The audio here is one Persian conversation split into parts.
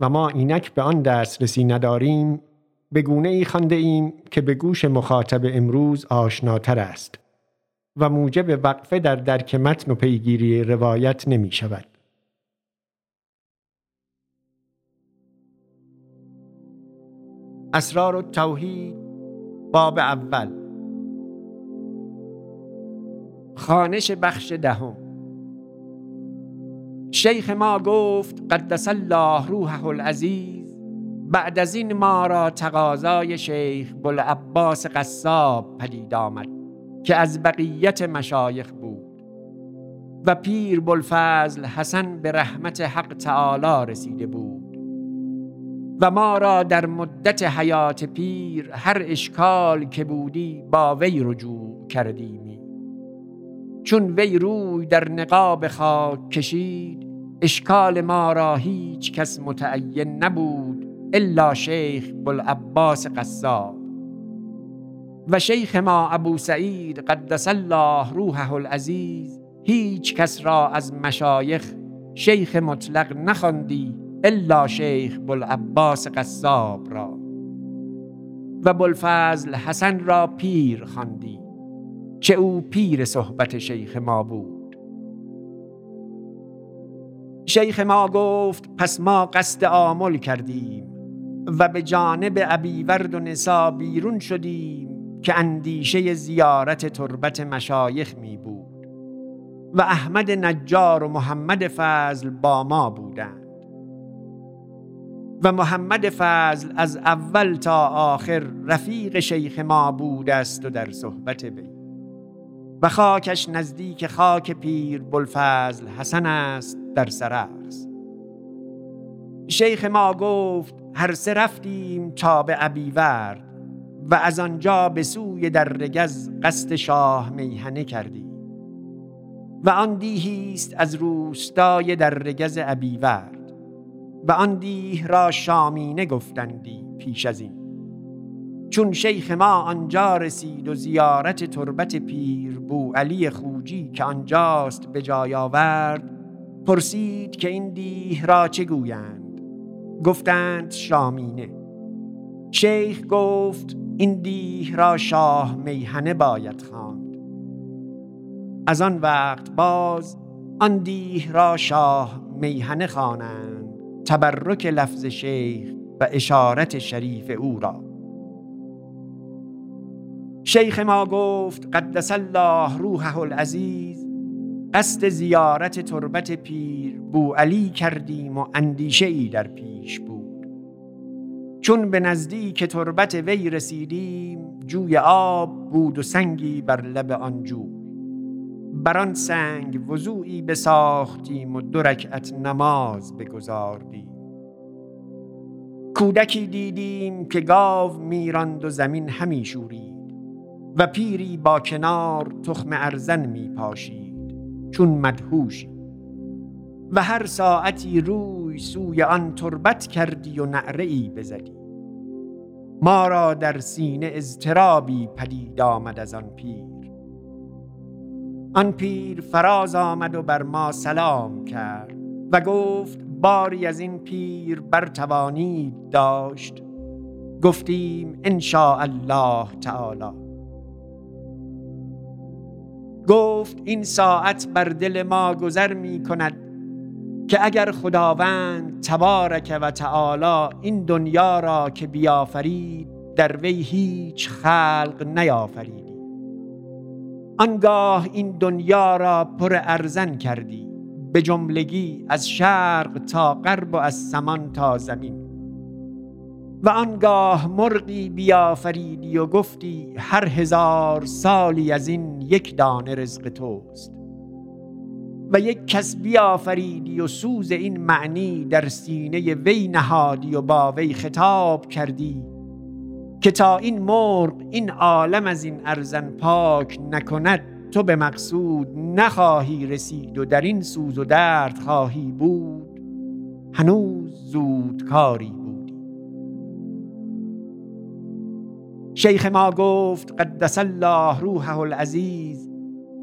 و ما اینک به آن دسترسی نداریم به گونه ای خانده ایم که به گوش مخاطب امروز آشناتر است و موجب وقفه در درک متن و پیگیری روایت نمی شود. اسرار التوحید باب اول خانش بخش دهم شیخ ما گفت قدس الله روحه العزیز بعد از این ما را تقاضای شیخ بلعباس قصاب پدید آمد که از بقیت مشایخ بود و پیر بلفضل حسن به رحمت حق تعالی رسیده بود و ما را در مدت حیات پیر هر اشکال که بودی با وی رجوع کردیمی چون وی روی در نقاب خاک کشید اشکال ما را هیچ کس متعین نبود الا شیخ بلعباس قصاب. و شیخ ما ابو سعید قدس الله روحه العزیز هیچ کس را از مشایخ شیخ مطلق نخواندی الا شیخ بلعباس قصاب را. و بلفضل حسن را پیر خواندی. چه او پیر صحبت شیخ ما بود. شیخ ما گفت پس ما قصد آمل کردیم و به جانب ابیورد و نسا بیرون شدیم که اندیشه زیارت تربت مشایخ می بود و احمد نجار و محمد فضل با ما بودند. و محمد فضل از اول تا آخر رفیق شیخ ما بود است و در صحبت وی و خاکش نزدیک خاک پیر بلفضل حسن است در سرخس شیخ ما گفت هر سه رفتیم تا به ابیورد و از آنجا به سوی در رگز قصد شاه میهنه کردیم. و آن دیهی است از روستای در رگز ابیورد و آن دیه را شامینه گفتندی پیش از این. چون شیخ ما آنجا رسید و زیارت تربت پیر بو علی خوجی که آنجاست به جای آورد پرسید که این دیه را چه گویند؟ گفتند شامینه. شیخ گفت این دیه را شاه میهنه باید خواند. از آن وقت باز آن دیه را شاه میهنه خوانند تبرک لفظ شیخ و اشارت شریف او را. شیخ ما گفت قدس الله روحه العزیز. قصد زیارت تربت پیر بو علی کردیم و اندیشه ای در پیش بود. چون به نزدیک تربت وی رسیدیم جوی آب بود و سنگی بر لب آن جو بر آن سنگ وضوعی بساختیم و دو نماز بگذاردیم کودکی دیدیم که گاو میراند و زمین همی شورید. و پیری با کنار تخم ارزن می پاشید چون مدهوشی. و هر ساعتی روی سوی آن تربت کردی و نعره ای بزدی. ما را در سینه اضطرابی پدید آمد از آن پیر. آن پیر فراز آمد و بر ما سلام کرد و گفت باری از این پیر برتوانید داشت. گفتیم ان الله تعالی. گفت این ساعت بر دل ما گذر می کند که اگر خداوند تبارک و تعالی این دنیا را که بیافرید در وی هیچ خلق نیافریدی. آنگاه این دنیا را پر ارزن کردی به جملگی از شرق تا غرب و از سمان تا زمین. و آنگاه مرغی بیافریدی و گفتی هر هزار سالی از این یک دانه رزق توست. و یک کس بیافریدی و سوز این معنی در سینه وی نهادی و با وی خطاب کردی که تا این مرغ این عالم از این ارزن پاک نکند تو به مقصود نخواهی رسید و در این سوز و درد خواهی بود. هنوز زود کاری شیخ ما گفت قدس الله روحه العزیز.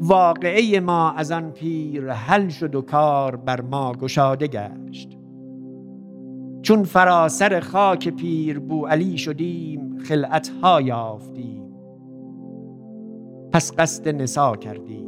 واقعه ما از آن پیر حل شد و کار بر ما گشاده گشت. چون فراسر خاک پیر بو علی شدیم خلعت ها یافتیم. پس قصد نسا کردیم.